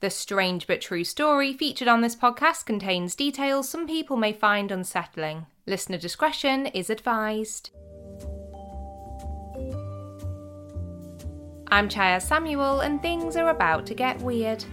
The strange but true story featured on this podcast contains details some people may find unsettling. Listener discretion is advised. I'm Chyaz Samuel, and things are about to get weird.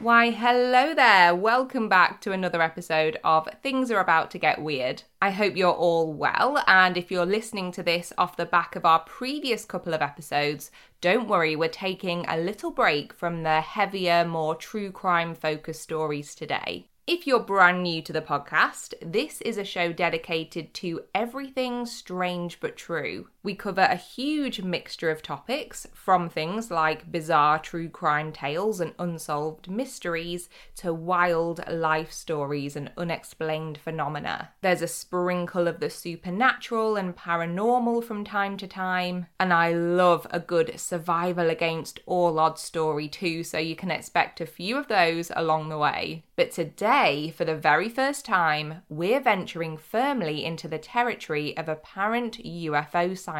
Why, hello there! Welcome back to another episode of Things Are About to Get Weird. I hope you're all well, and if you're listening to this off the back of our previous couple of episodes, don't worry, we're taking a little break from the heavier, more true crime focused stories today. If you're brand new to the podcast, this is a show dedicated to everything strange but true. We cover a huge mixture of topics, from things like bizarre true crime tales and unsolved mysteries to wild life stories and unexplained phenomena. There's a sprinkle of the supernatural and paranormal from time to time, and I love a good survival against all odds story too, so you can expect a few of those along the way. But today, for the very first time, we're venturing firmly into the territory of apparent UFO sightings.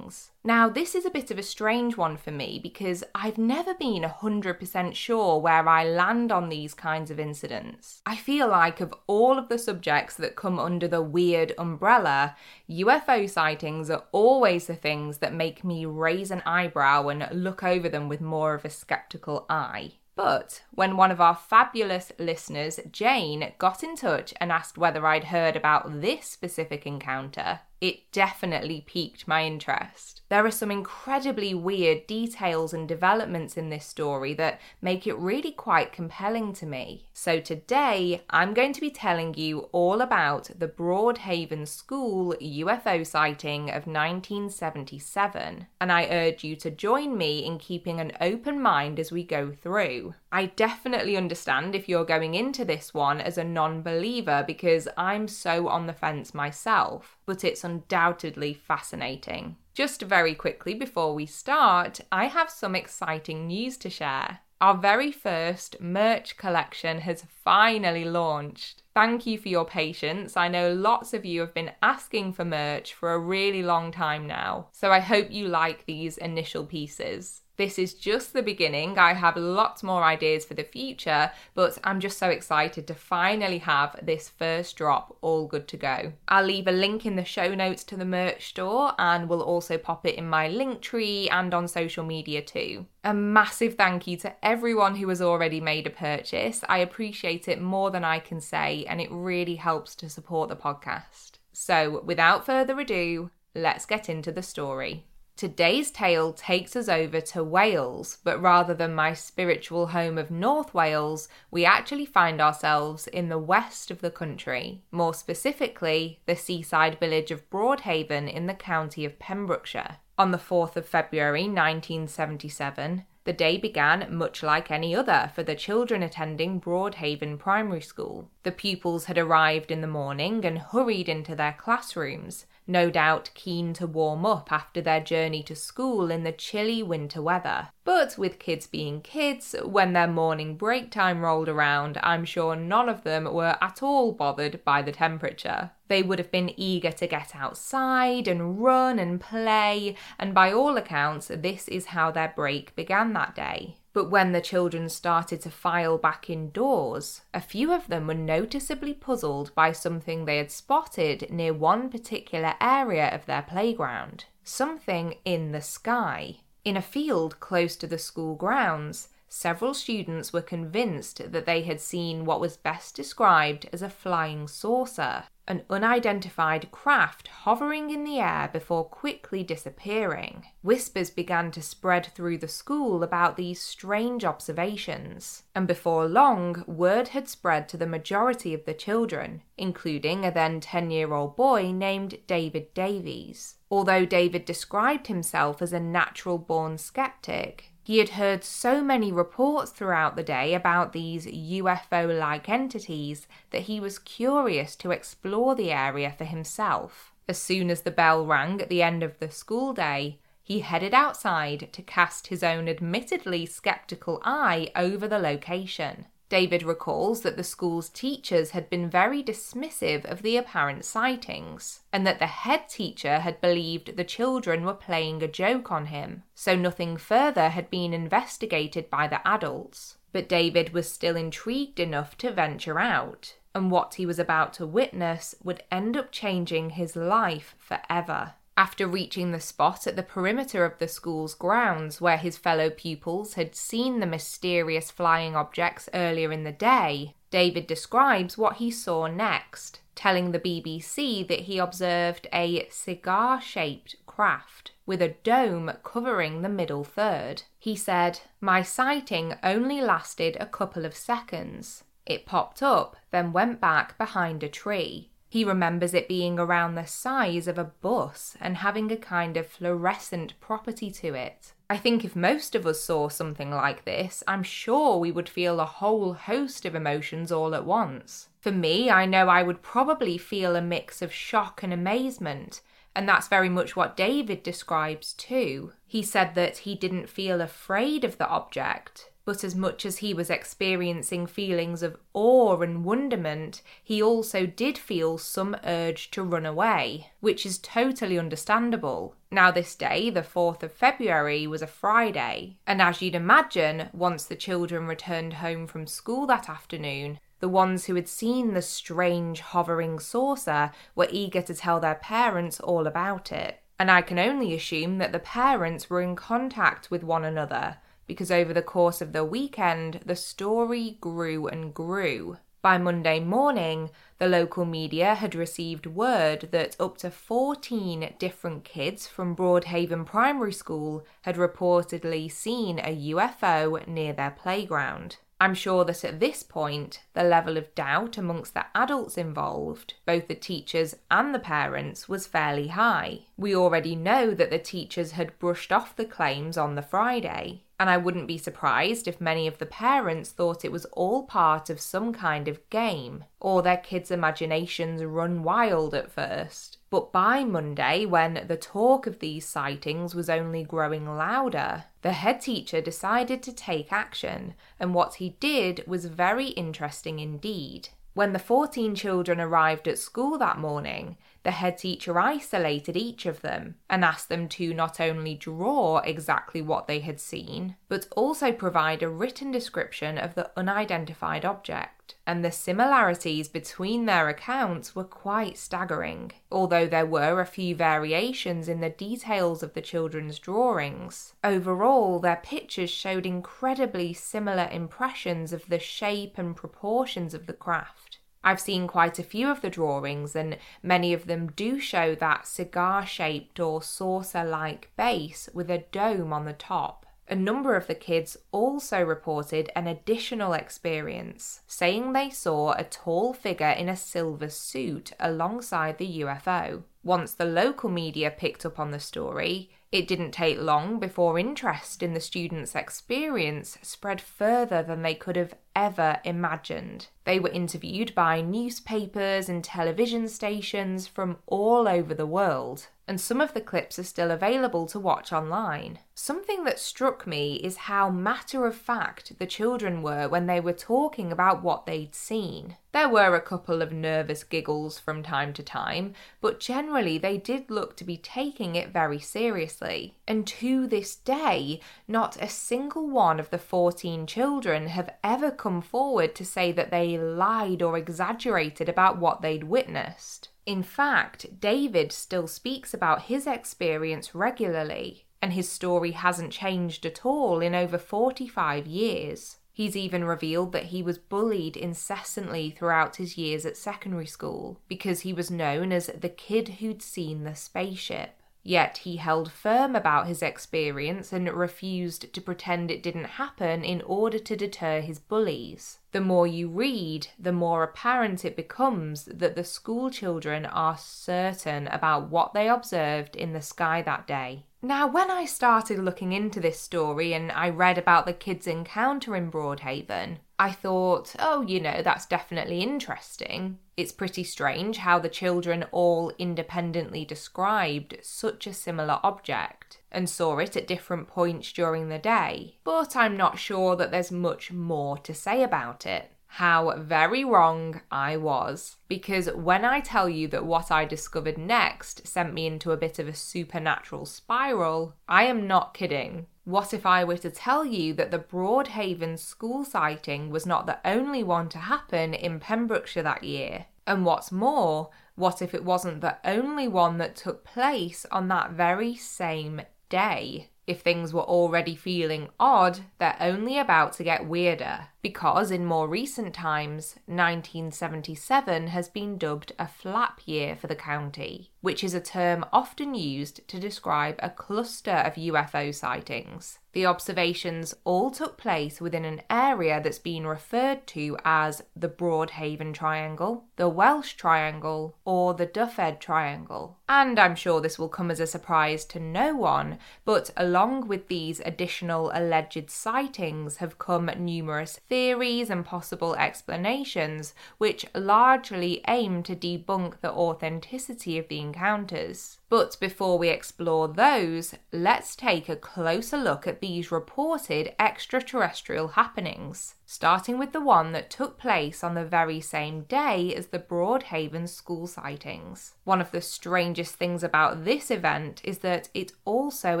Now, this is a bit of a strange one for me because I've never been 100% sure where I land on these kinds of incidents. I feel like, of all of the subjects that come under the weird umbrella, UFO sightings are always the things that make me raise an eyebrow and look over them with more of a skeptical eye. But when one of our fabulous listeners, Jane, got in touch and asked whether I'd heard about this specific encounter, it definitely piqued my interest. There are some incredibly weird details and developments in this story that make it really quite compelling to me. So today, I'm going to be telling you all about the Broadhaven School UFO sighting of 1977, and I urge you to join me in keeping an open mind as we go through. I definitely understand if you're going into this one as a non believer because I'm so on the fence myself, but it's undoubtedly fascinating. Just very quickly before we start, I have some exciting news to share. Our very first merch collection has finally launched. Thank you for your patience. I know lots of you have been asking for merch for a really long time now, so I hope you like these initial pieces. This is just the beginning. I have lots more ideas for the future, but I'm just so excited to finally have this first drop all good to go. I'll leave a link in the show notes to the merch store and will also pop it in my link tree and on social media too. A massive thank you to everyone who has already made a purchase. I appreciate it more than I can say, and it really helps to support the podcast. So, without further ado, let's get into the story. Today's tale takes us over to Wales, but rather than my spiritual home of North Wales, we actually find ourselves in the west of the country, more specifically, the seaside village of Broadhaven in the county of Pembrokeshire. On the 4th of February 1977, the day began much like any other for the children attending Broadhaven Primary School. The pupils had arrived in the morning and hurried into their classrooms, no doubt keen to warm up after their journey to school in the chilly winter weather. But with kids being kids, when their morning break time rolled around, I'm sure none of them were at all bothered by the temperature. They would have been eager to get outside and run and play, and by all accounts, this is how their break began that day. But when the children started to file back indoors, a few of them were noticeably puzzled by something they had spotted near one particular area of their playground. Something in the sky. In a field close to the school grounds, several students were convinced that they had seen what was best described as a flying saucer, an unidentified craft hovering in the air before quickly disappearing. Whispers began to spread through the school about these strange observations, and before long, word had spread to the majority of the children, including a then 10 year old boy named David Davies. Although David described himself as a natural born skeptic, he had heard so many reports throughout the day about these UFO like entities that he was curious to explore the area for himself. As soon as the bell rang at the end of the school day, he headed outside to cast his own admittedly skeptical eye over the location. David recalls that the school's teachers had been very dismissive of the apparent sightings, and that the head teacher had believed the children were playing a joke on him, so nothing further had been investigated by the adults. But David was still intrigued enough to venture out, and what he was about to witness would end up changing his life forever. After reaching the spot at the perimeter of the school's grounds where his fellow pupils had seen the mysterious flying objects earlier in the day, David describes what he saw next, telling the BBC that he observed a cigar shaped craft with a dome covering the middle third. He said, My sighting only lasted a couple of seconds. It popped up, then went back behind a tree. He remembers it being around the size of a bus and having a kind of fluorescent property to it. I think if most of us saw something like this, I'm sure we would feel a whole host of emotions all at once. For me, I know I would probably feel a mix of shock and amazement, and that's very much what David describes too. He said that he didn't feel afraid of the object, but as much as he was experiencing feelings of awe and wonderment, he also did feel some urge to run away, which is totally understandable. Now, this day, the 4th of February, was a Friday, and as you'd imagine, once the children returned home from school that afternoon, the ones who had seen the strange hovering saucer were eager to tell their parents all about it. And I can only assume that the parents were in contact with one another because over the course of the weekend, the story grew and grew. By Monday morning, the local media had received word that up to 14 different kids from Broadhaven Primary School had reportedly seen a UFO near their playground. I'm sure that at this point, the level of doubt amongst the adults involved, both the teachers and the parents, was fairly high. We already know that the teachers had brushed off the claims on the Friday, and I wouldn't be surprised if many of the parents thought it was all part of some kind of game, or their kids' imaginations run wild at first. But by Monday, when the talk of these sightings was only growing louder, the head teacher decided to take action, and what he did was very interesting indeed. When the 14 children arrived at school that morning, the head teacher isolated each of them and asked them to not only draw exactly what they had seen, but also provide a written description of the unidentified object. And the similarities between their accounts were quite staggering, although there were a few variations in the details of the children's drawings. Overall, their pictures showed incredibly similar impressions of the shape and proportions of the craft. I've seen quite a few of the drawings, and many of them do show that cigar shaped or saucer like base with a dome on the top. A number of the kids also reported an additional experience, saying they saw a tall figure in a silver suit alongside the UFO. Once the local media picked up on the story, it didn't take long before interest in the students' experience spread further than they could have ever imagined. They were interviewed by newspapers and television stations from all over the world, and some of the clips are still available to watch online. Something that struck me is how matter of fact the children were when they were talking about what they'd seen. There were a couple of nervous giggles from time to time, but generally they did look to be taking it very seriously. And to this day, not a single one of the 14 children have ever come forward to say that they lied or exaggerated about what they'd witnessed. In fact, David still speaks about his experience regularly and his story hasn't changed at all in over 45 years. He's even revealed that he was bullied incessantly throughout his years at secondary school because he was known as the kid who'd seen the spaceship. Yet he held firm about his experience and refused to pretend it didn't happen in order to deter his bullies. The more you read, the more apparent it becomes that the school children are certain about what they observed in the sky that day. Now, when I started looking into this story and I read about the kids' encounter in Broadhaven, I thought, oh, you know, that's definitely interesting. It's pretty strange how the children all independently described such a similar object and saw it at different points during the day, but I'm not sure that there's much more to say about it how very wrong I was. Because when I tell you that what I discovered next sent me into a bit of a supernatural spiral, I am not kidding. What if I were to tell you that the Broadhaven school sighting was not the only one to happen in Pembrokeshire that year? And what's more, what if it wasn't the only one that took place on that very same day? If things were already feeling odd, they're only about to get weirder because in more recent times, 1977 has been dubbed a flap year for the county, which is a term often used to describe a cluster of UFO sightings. The observations all took place within an area that's been referred to as the Broadhaven Triangle, the Welsh Triangle, or the Dyfed Triangle. And I'm sure this will come as a surprise to no one, but along with these additional alleged sightings have come numerous theories and possible explanations, which largely aim to debunk the authenticity of the encounters. But before we explore those, let's take a closer look at these reported extraterrestrial happenings, starting with the one that took place on the very same day as the Broadhaven school sightings. One of the strangest things about this event is that it also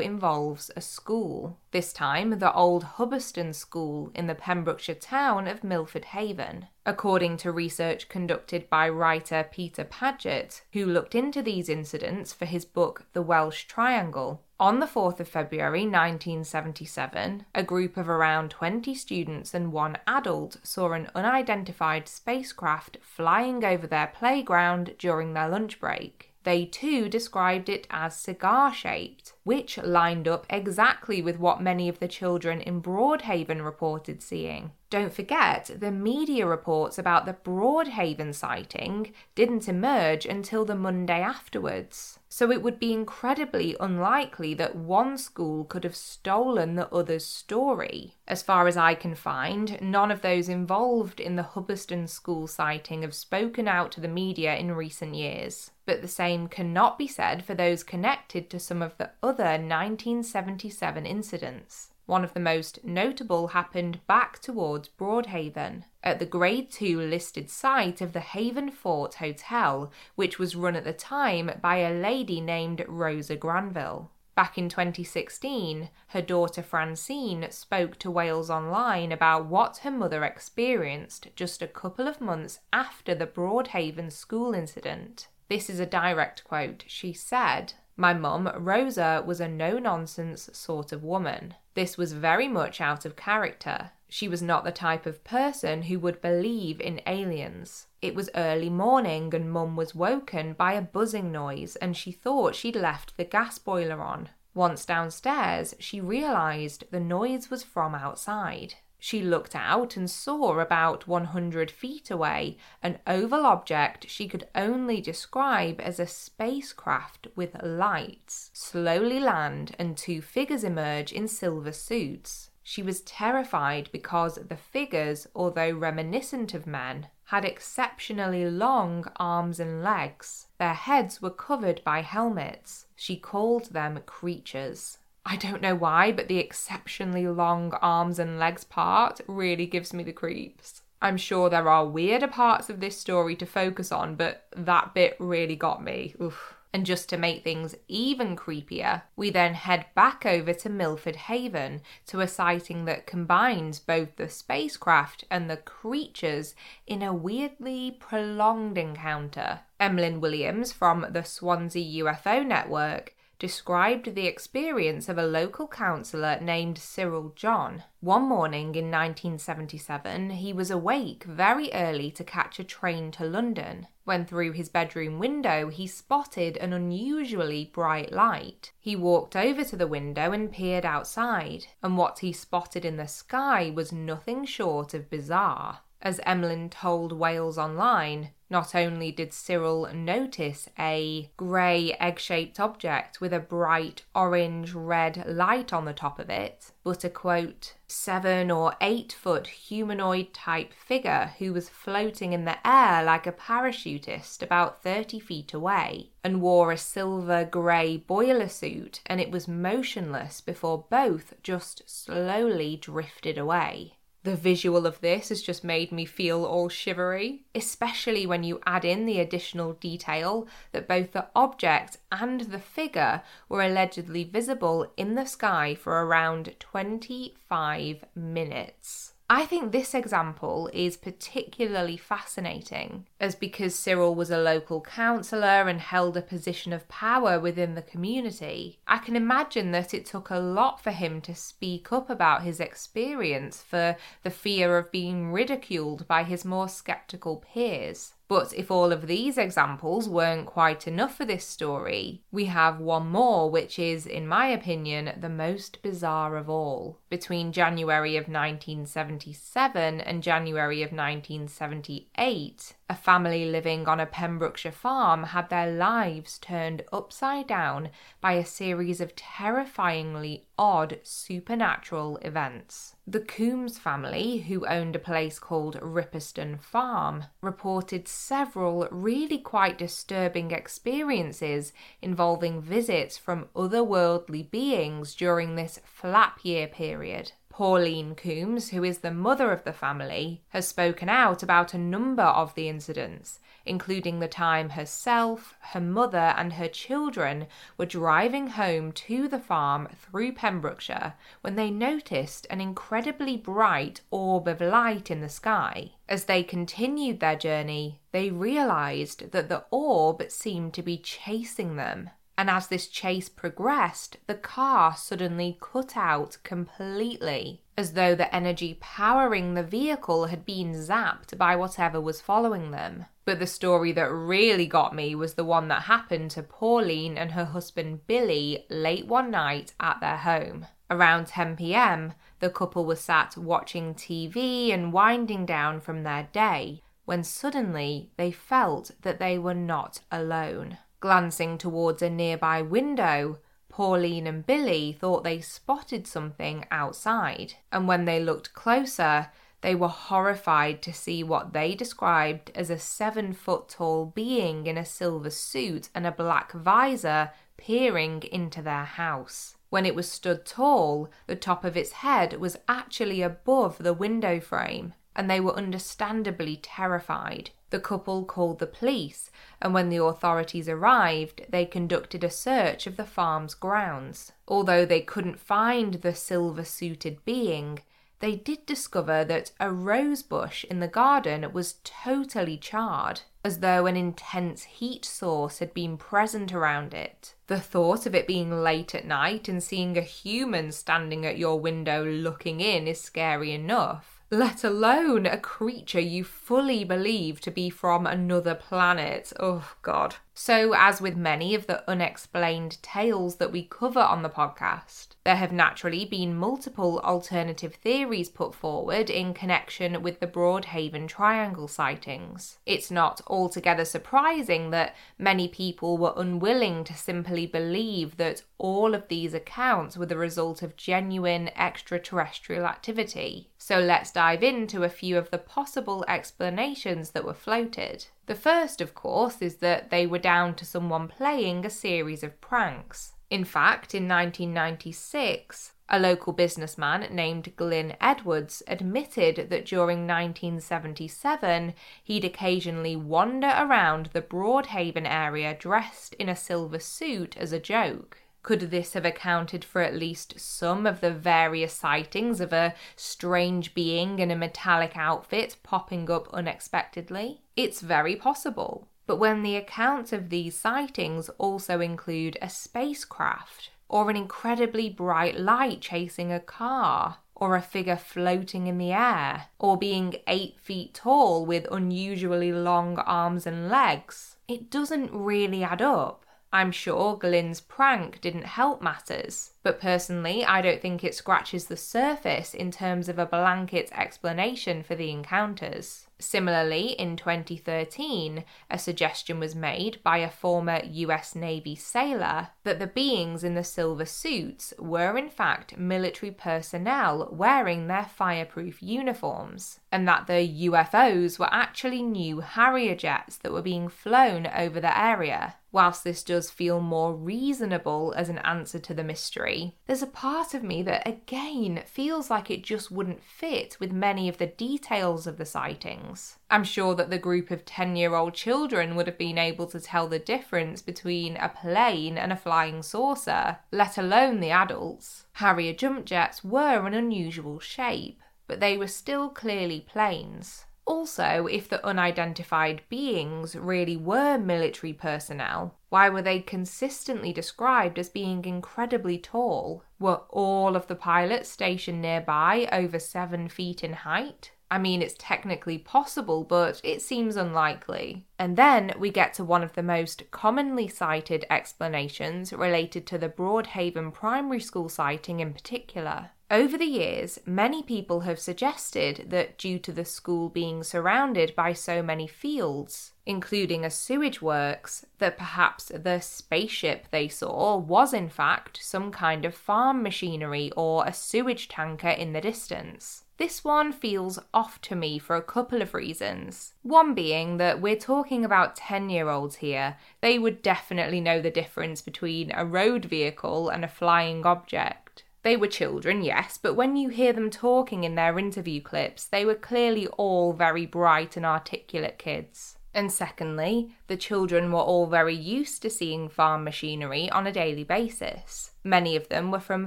involves a school, this time the old Hubberston School in the Pembrokeshire town of Milford Haven according to research conducted by writer Peter Paget, who looked into these incidents for his book The Welsh Triangle. On the 4th of February 1977, a group of around 20 students and one adult saw an unidentified spacecraft flying over their playground during their lunch break. They too described it as cigar shaped, which lined up exactly with what many of the children in Broadhaven reported seeing. Don't forget, the media reports about the Broadhaven sighting didn't emerge until the Monday afterwards. So it would be incredibly unlikely that one school could have stolen the other's story. As far as I can find, none of those involved in the Hubberston school sighting have spoken out to the media in recent years. But the same cannot be said for those connected to some of the other 1977 incidents. One of the most notable happened back towards Broadhaven, at the Grade 2 listed site of the Haven Fort Hotel, which was run at the time by a lady named Rosa Granville. Back in 2016, her daughter Francine spoke to Wales Online about what her mother experienced just a couple of months after the Broadhaven school incident. This is a direct quote. She said, My mum, Rosa, was a no nonsense sort of woman. This was very much out of character. She was not the type of person who would believe in aliens. It was early morning and Mum was woken by a buzzing noise and she thought she'd left the gas boiler on. Once downstairs, she realised the noise was from outside. She looked out and saw about 100 feet away an oval object she could only describe as a spacecraft with lights slowly land and two figures emerge in silver suits. She was terrified because the figures, although reminiscent of men, had exceptionally long arms and legs. Their heads were covered by helmets. She called them creatures. I don't know why, but the exceptionally long arms and legs part really gives me the creeps. I'm sure there are weirder parts of this story to focus on, but that bit really got me. Oof. And just to make things even creepier, we then head back over to Milford Haven to a sighting that combines both the spacecraft and the creatures in a weirdly prolonged encounter. Emlyn Williams from the Swansea UFO Network described the experience of a local councillor named Cyril John. One morning in 1977, he was awake very early to catch a train to London. When through his bedroom window he spotted an unusually bright light. He walked over to the window and peered outside, and what he spotted in the sky was nothing short of bizarre. As Emlyn told Wales Online, Not only did Cyril notice a grey egg shaped object with a bright orange red light on the top of it, but a quote, seven or eight foot humanoid type figure who was floating in the air like a parachutist about 30 feet away and wore a silver grey boiler suit and it was motionless before both just slowly drifted away. The visual of this has just made me feel all shivery, especially when you add in the additional detail that both the object and the figure were allegedly visible in the sky for around 25 minutes. I think this example is particularly fascinating, as because Cyril was a local councillor and held a position of power within the community, I can imagine that it took a lot for him to speak up about his experience for the fear of being ridiculed by his more sceptical peers. But if all of these examples weren't quite enough for this story, we have one more, which is, in my opinion, the most bizarre of all. Between January of 1977 and January of 1978, a family living on a Pembrokeshire farm had their lives turned upside down by a series of terrifyingly odd supernatural events. The Coombs family, who owned a place called Ripperston Farm, reported several really quite disturbing experiences involving visits from otherworldly beings during this flap year period. Pauline Coombs, who is the mother of the family, has spoken out about a number of the incidents, including the time herself, her mother, and her children were driving home to the farm through Pembrokeshire when they noticed an incredibly bright orb of light in the sky. As they continued their journey, they realised that the orb seemed to be chasing them and as this chase progressed, the car suddenly cut out completely, as though the energy powering the vehicle had been zapped by whatever was following them. But the story that really got me was the one that happened to Pauline and her husband Billy late one night at their home. Around 10 pm, the couple was sat watching TV and winding down from their day when suddenly they felt that they were not alone. Glancing towards a nearby window, Pauline and Billy thought they spotted something outside, and when they looked closer, they were horrified to see what they described as a seven foot tall being in a silver suit and a black visor peering into their house. When it was stood tall, the top of its head was actually above the window frame, and they were understandably terrified. The couple called the police, and when the authorities arrived, they conducted a search of the farm's grounds. Although they couldn't find the silver suited being, they did discover that a rose bush in the garden was totally charred, as though an intense heat source had been present around it. The thought of it being late at night and seeing a human standing at your window looking in is scary enough let alone a creature you fully believe to be from another planet. Oh, God. So, as with many of the unexplained tales that we cover on the podcast, there have naturally been multiple alternative theories put forward in connection with the Broadhaven Triangle sightings. It's not altogether surprising that many people were unwilling to simply believe that all of these accounts were the result of genuine extraterrestrial activity. So let's dive into a few of the possible explanations that were floated. The first, of course, is that they were down to someone playing a series of pranks. In fact, in 1996, a local businessman named Glyn Edwards admitted that during 1977 he'd occasionally wander around the Broadhaven area dressed in a silver suit as a joke. Could this have accounted for at least some of the various sightings of a strange being in a metallic outfit popping up unexpectedly? It's very possible. But when the accounts of these sightings also include a spacecraft, or an incredibly bright light chasing a car, or a figure floating in the air, or being eight feet tall with unusually long arms and legs, it doesn't really add up. I'm sure Glyn's prank didn't help matters. but personally, I don't think it scratches the surface in terms of a blanket explanation for the encounters. Similarly, in 2013, a suggestion was made by a former US Navy sailor that the beings in the silver suits were in fact military personnel wearing their fireproof uniforms, and that the UFOs were actually new Harrier jets that were being flown over the area. Whilst this does feel more reasonable as an answer to the mystery, there's a part of me that again feels like it just wouldn't fit with many of the details of the sightings. I'm sure that the group of 10 year old children would have been able to tell the difference between a plane and a flying saucer, let alone the adults. Harrier jump jets were an unusual shape, but they were still clearly planes. Also, if the unidentified beings really were military personnel, why were they consistently described as being incredibly tall? Were all of the pilots stationed nearby over seven feet in height? I mean, it's technically possible, but it seems unlikely. And then we get to one of the most commonly cited explanations related to the Broadhaven Primary School sighting in particular. Over the years, many people have suggested that due to the school being surrounded by so many fields, including a sewage works, that perhaps the spaceship they saw was in fact some kind of farm machinery or a sewage tanker in the distance. This one feels off to me for a couple of reasons. One being that we're talking about 10 year olds here. They would definitely know the difference between a road vehicle and a flying object. They were children, yes, but when you hear them talking in their interview clips, they were clearly all very bright and articulate kids. And secondly, the children were all very used to seeing farm machinery on a daily basis. Many of them were from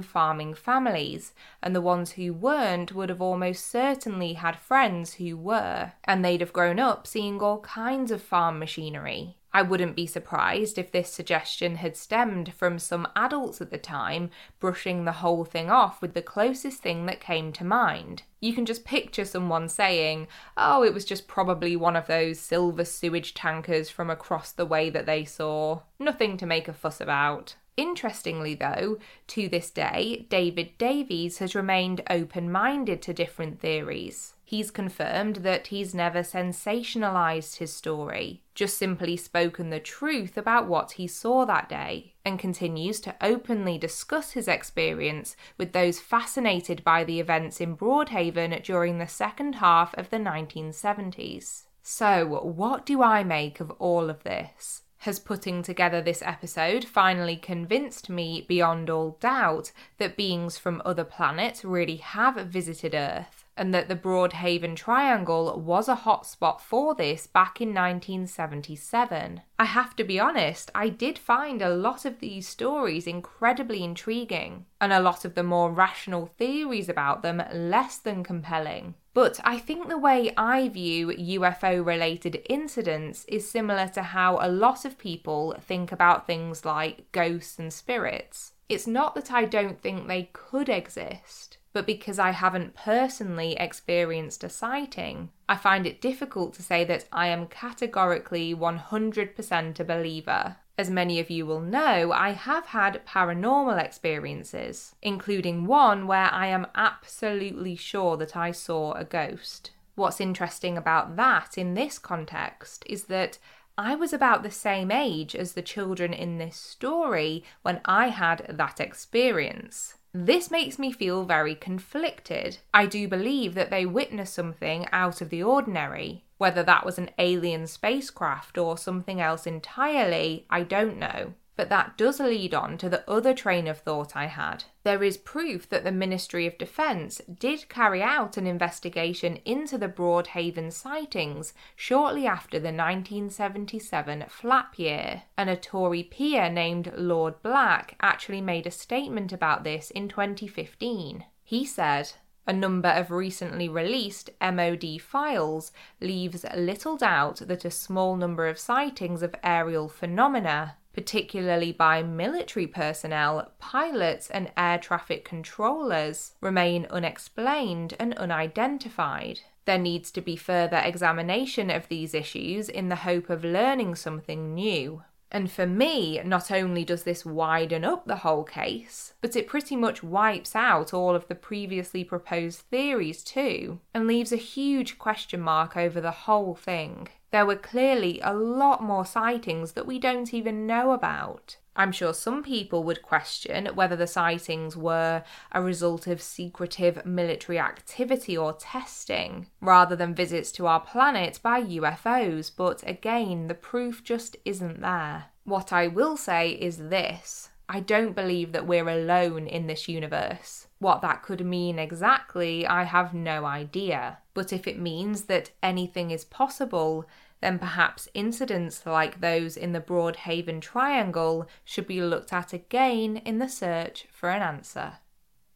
farming families, and the ones who weren't would have almost certainly had friends who were, and they'd have grown up seeing all kinds of farm machinery. I wouldn't be surprised if this suggestion had stemmed from some adults at the time brushing the whole thing off with the closest thing that came to mind. You can just picture someone saying, oh, it was just probably one of those silver sewage tankers from across the way that they saw. Nothing to make a fuss about. Interestingly, though, to this day, David Davies has remained open minded to different theories. He's confirmed that he's never sensationalised his story, just simply spoken the truth about what he saw that day, and continues to openly discuss his experience with those fascinated by the events in Broadhaven during the second half of the 1970s. So, what do I make of all of this? has putting together this episode finally convinced me beyond all doubt that beings from other planets really have visited Earth and that the Broadhaven Triangle was a hotspot for this back in 1977. I have to be honest, I did find a lot of these stories incredibly intriguing, and a lot of the more rational theories about them less than compelling. But I think the way I view UFO related incidents is similar to how a lot of people think about things like ghosts and spirits. It's not that I don't think they could exist but because I haven't personally experienced a sighting, I find it difficult to say that I am categorically 100% a believer. As many of you will know, I have had paranormal experiences, including one where I am absolutely sure that I saw a ghost. What's interesting about that in this context is that I was about the same age as the children in this story when I had that experience. This makes me feel very conflicted. I do believe that they witnessed something out of the ordinary. Whether that was an alien spacecraft or something else entirely, I don't know. But that does lead on to the other train of thought I had. There is proof that the Ministry of Defence did carry out an investigation into the Broadhaven sightings shortly after the 1977 flap year, and a Tory peer named Lord Black actually made a statement about this in 2015. He said, a number of recently released MOD files leaves little doubt that a small number of sightings of aerial phenomena particularly by military personnel, pilots, and air traffic controllers, remain unexplained and unidentified. There needs to be further examination of these issues in the hope of learning something new. And for me, not only does this widen up the whole case, but it pretty much wipes out all of the previously proposed theories too, and leaves a huge question mark over the whole thing. There were clearly a lot more sightings that we don't even know about. I'm sure some people would question whether the sightings were a result of secretive military activity or testing, rather than visits to our planet by UFOs, but again, the proof just isn't there. What I will say is this I don't believe that we're alone in this universe. What that could mean exactly, I have no idea. But if it means that anything is possible, then perhaps incidents like those in the Broadhaven Triangle should be looked at again in the search for an answer.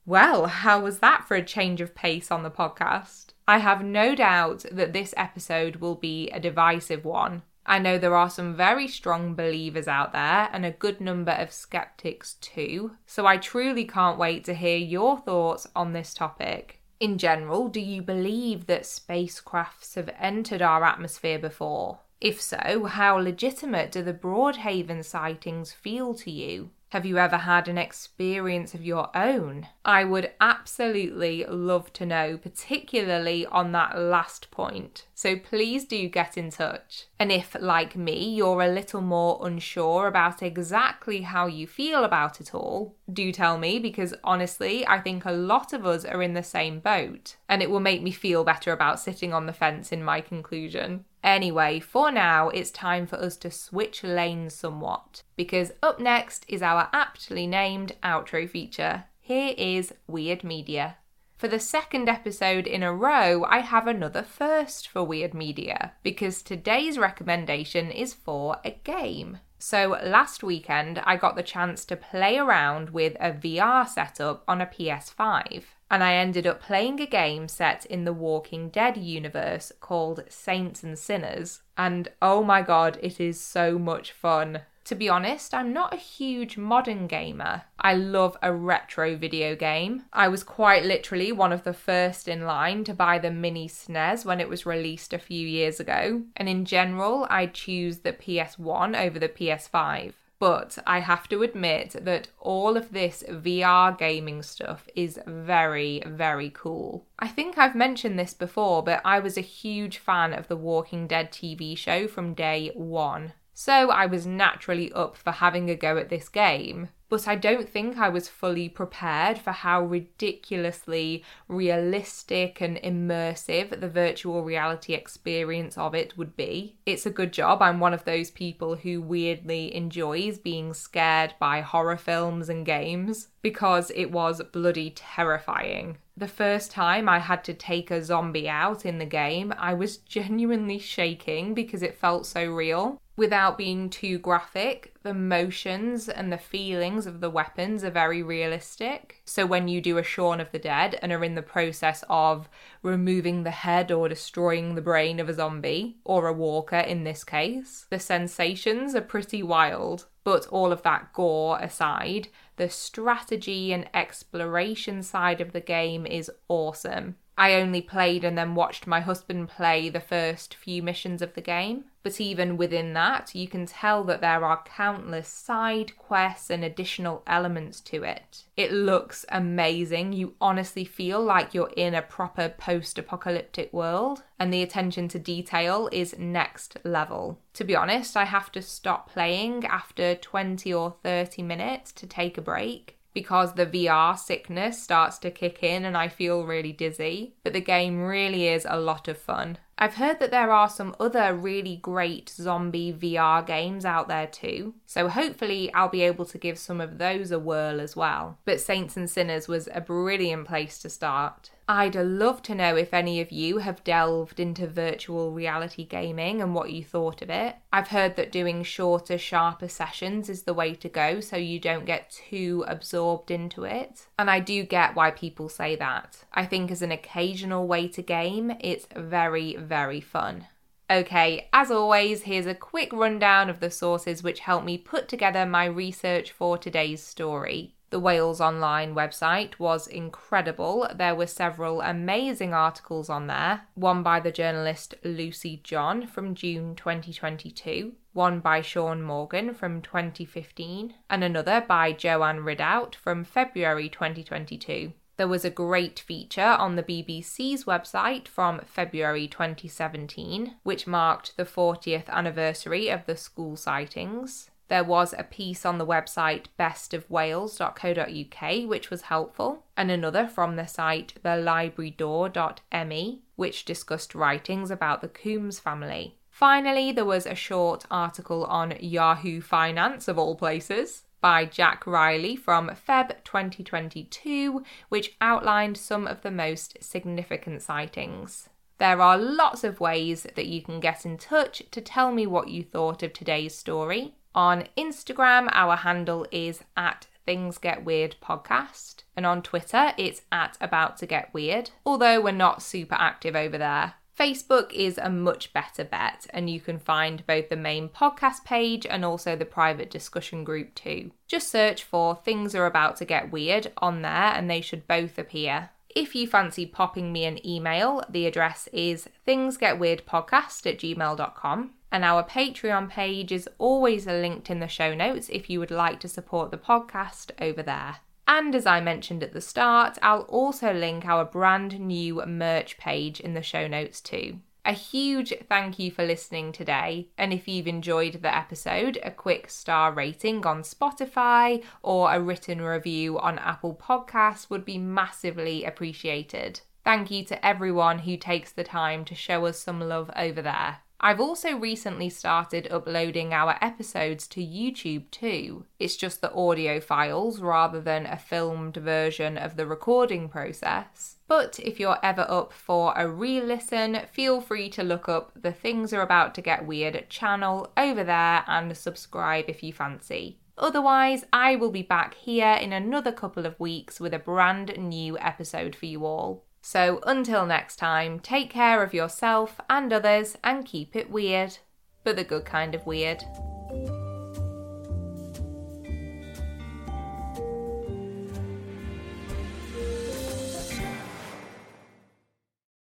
Well, how was that for a change of pace on the podcast? I have no doubt that this episode will be a divisive one. I know there are some very strong believers out there and a good number of skeptics too, so I truly can't wait to hear your thoughts on this topic. In general, do you believe that spacecrafts have entered our atmosphere before? If so, how legitimate do the Broadhaven sightings feel to you? Have you ever had an experience of your own? I would absolutely love to know, particularly on that last point. So please do get in touch. And if, like me, you're a little more unsure about exactly how you feel about it all, do tell me because honestly, I think a lot of us are in the same boat. And it will make me feel better about sitting on the fence in my conclusion. Anyway, for now, it's time for us to switch lanes somewhat, because up next is our aptly named outro feature. Here is Weird Media. For the second episode in a row, I have another first for Weird Media, because today's recommendation is for a game. So, last weekend, I got the chance to play around with a VR setup on a PS5 and I ended up playing a game set in the Walking Dead universe called Saints and Sinners. And oh my god, it is so much fun. To be honest, I'm not a huge modern gamer. I love a retro video game. I was quite literally one of the first in line to buy the mini SNES when it was released a few years ago. And in general, I choose the PS1 over the PS5. But I have to admit that all of this VR gaming stuff is very, very cool. I think I've mentioned this before, but I was a huge fan of the Walking Dead TV show from day one. So I was naturally up for having a go at this game but I don't think I was fully prepared for how ridiculously realistic and immersive the virtual reality experience of it would be. It's a good job. I'm one of those people who weirdly enjoys being scared by horror films and games because it was bloody terrifying. The first time I had to take a zombie out in the game, I was genuinely shaking because it felt so real without being too graphic, the motions and the feelings of the weapons are very realistic. So when you do a Shaun of the Dead and are in the process of removing the head or destroying the brain of a zombie, or a walker in this case, the sensations are pretty wild. But all of that gore aside, the strategy and exploration side of the game is awesome. I only played and then watched my husband play the first few missions of the game. But even within that, you can tell that there are countless side quests and additional elements to it. It looks amazing. You honestly feel like you're in a proper post apocalyptic world, and the attention to detail is next level. To be honest, I have to stop playing after 20 or 30 minutes to take a break because the VR sickness starts to kick in and I feel really dizzy. But the game really is a lot of fun. I've heard that there are some other really great zombie VR games out there too, so hopefully I'll be able to give some of those a whirl as well. But Saints and Sinners was a brilliant place to start. I'd love to know if any of you have delved into virtual reality gaming and what you thought of it. I've heard that doing shorter, sharper sessions is the way to go so you don't get too absorbed into it. And I do get why people say that. I think as an occasional way to game, it's very, very fun. Okay, as always, here's a quick rundown of the sources which helped me put together my research for today's story. The Wales Online website was incredible. There were several amazing articles on there. One by the journalist Lucy John from June 2022, one by Sean Morgan from 2015, and another by Joanne Ridout from February 2022. There was a great feature on the BBC's website from February 2017, which marked the 40th anniversary of the school sightings. There was a piece on the website bestofwales.co.uk, which was helpful, and another from the site thelibrarydoor.me, which discussed writings about the Coombs family. Finally, there was a short article on Yahoo Finance, of all places, by Jack Riley from Feb 2022, which outlined some of the most significant sightings. There are lots of ways that you can get in touch to tell me what you thought of today's story. On Instagram, our handle is at Things Get Weird Podcast, and on Twitter, it's at About to Get Weird, although we're not super active over there. Facebook is a much better bet, and you can find both the main podcast page and also the private discussion group too. Just search for Things Are About to Get Weird on there, and they should both appear. If you fancy popping me an email, the address is thingsgetweirdpodcast at gmail.com. And our Patreon page is always linked in the show notes if you would like to support the podcast over there. And as I mentioned at the start, I'll also link our brand new merch page in the show notes too. A huge thank you for listening today. And if you've enjoyed the episode, a quick star rating on Spotify or a written review on Apple Podcasts would be massively appreciated. Thank you to everyone who takes the time to show us some love over there. I've also recently started uploading our episodes to YouTube too. It's just the audio files rather than a filmed version of the recording process. But if you're ever up for a re listen, feel free to look up the Things Are About to Get Weird channel over there and subscribe if you fancy. Otherwise, I will be back here in another couple of weeks with a brand new episode for you all. So until next time, take care of yourself and others and keep it weird, but the good kind of weird.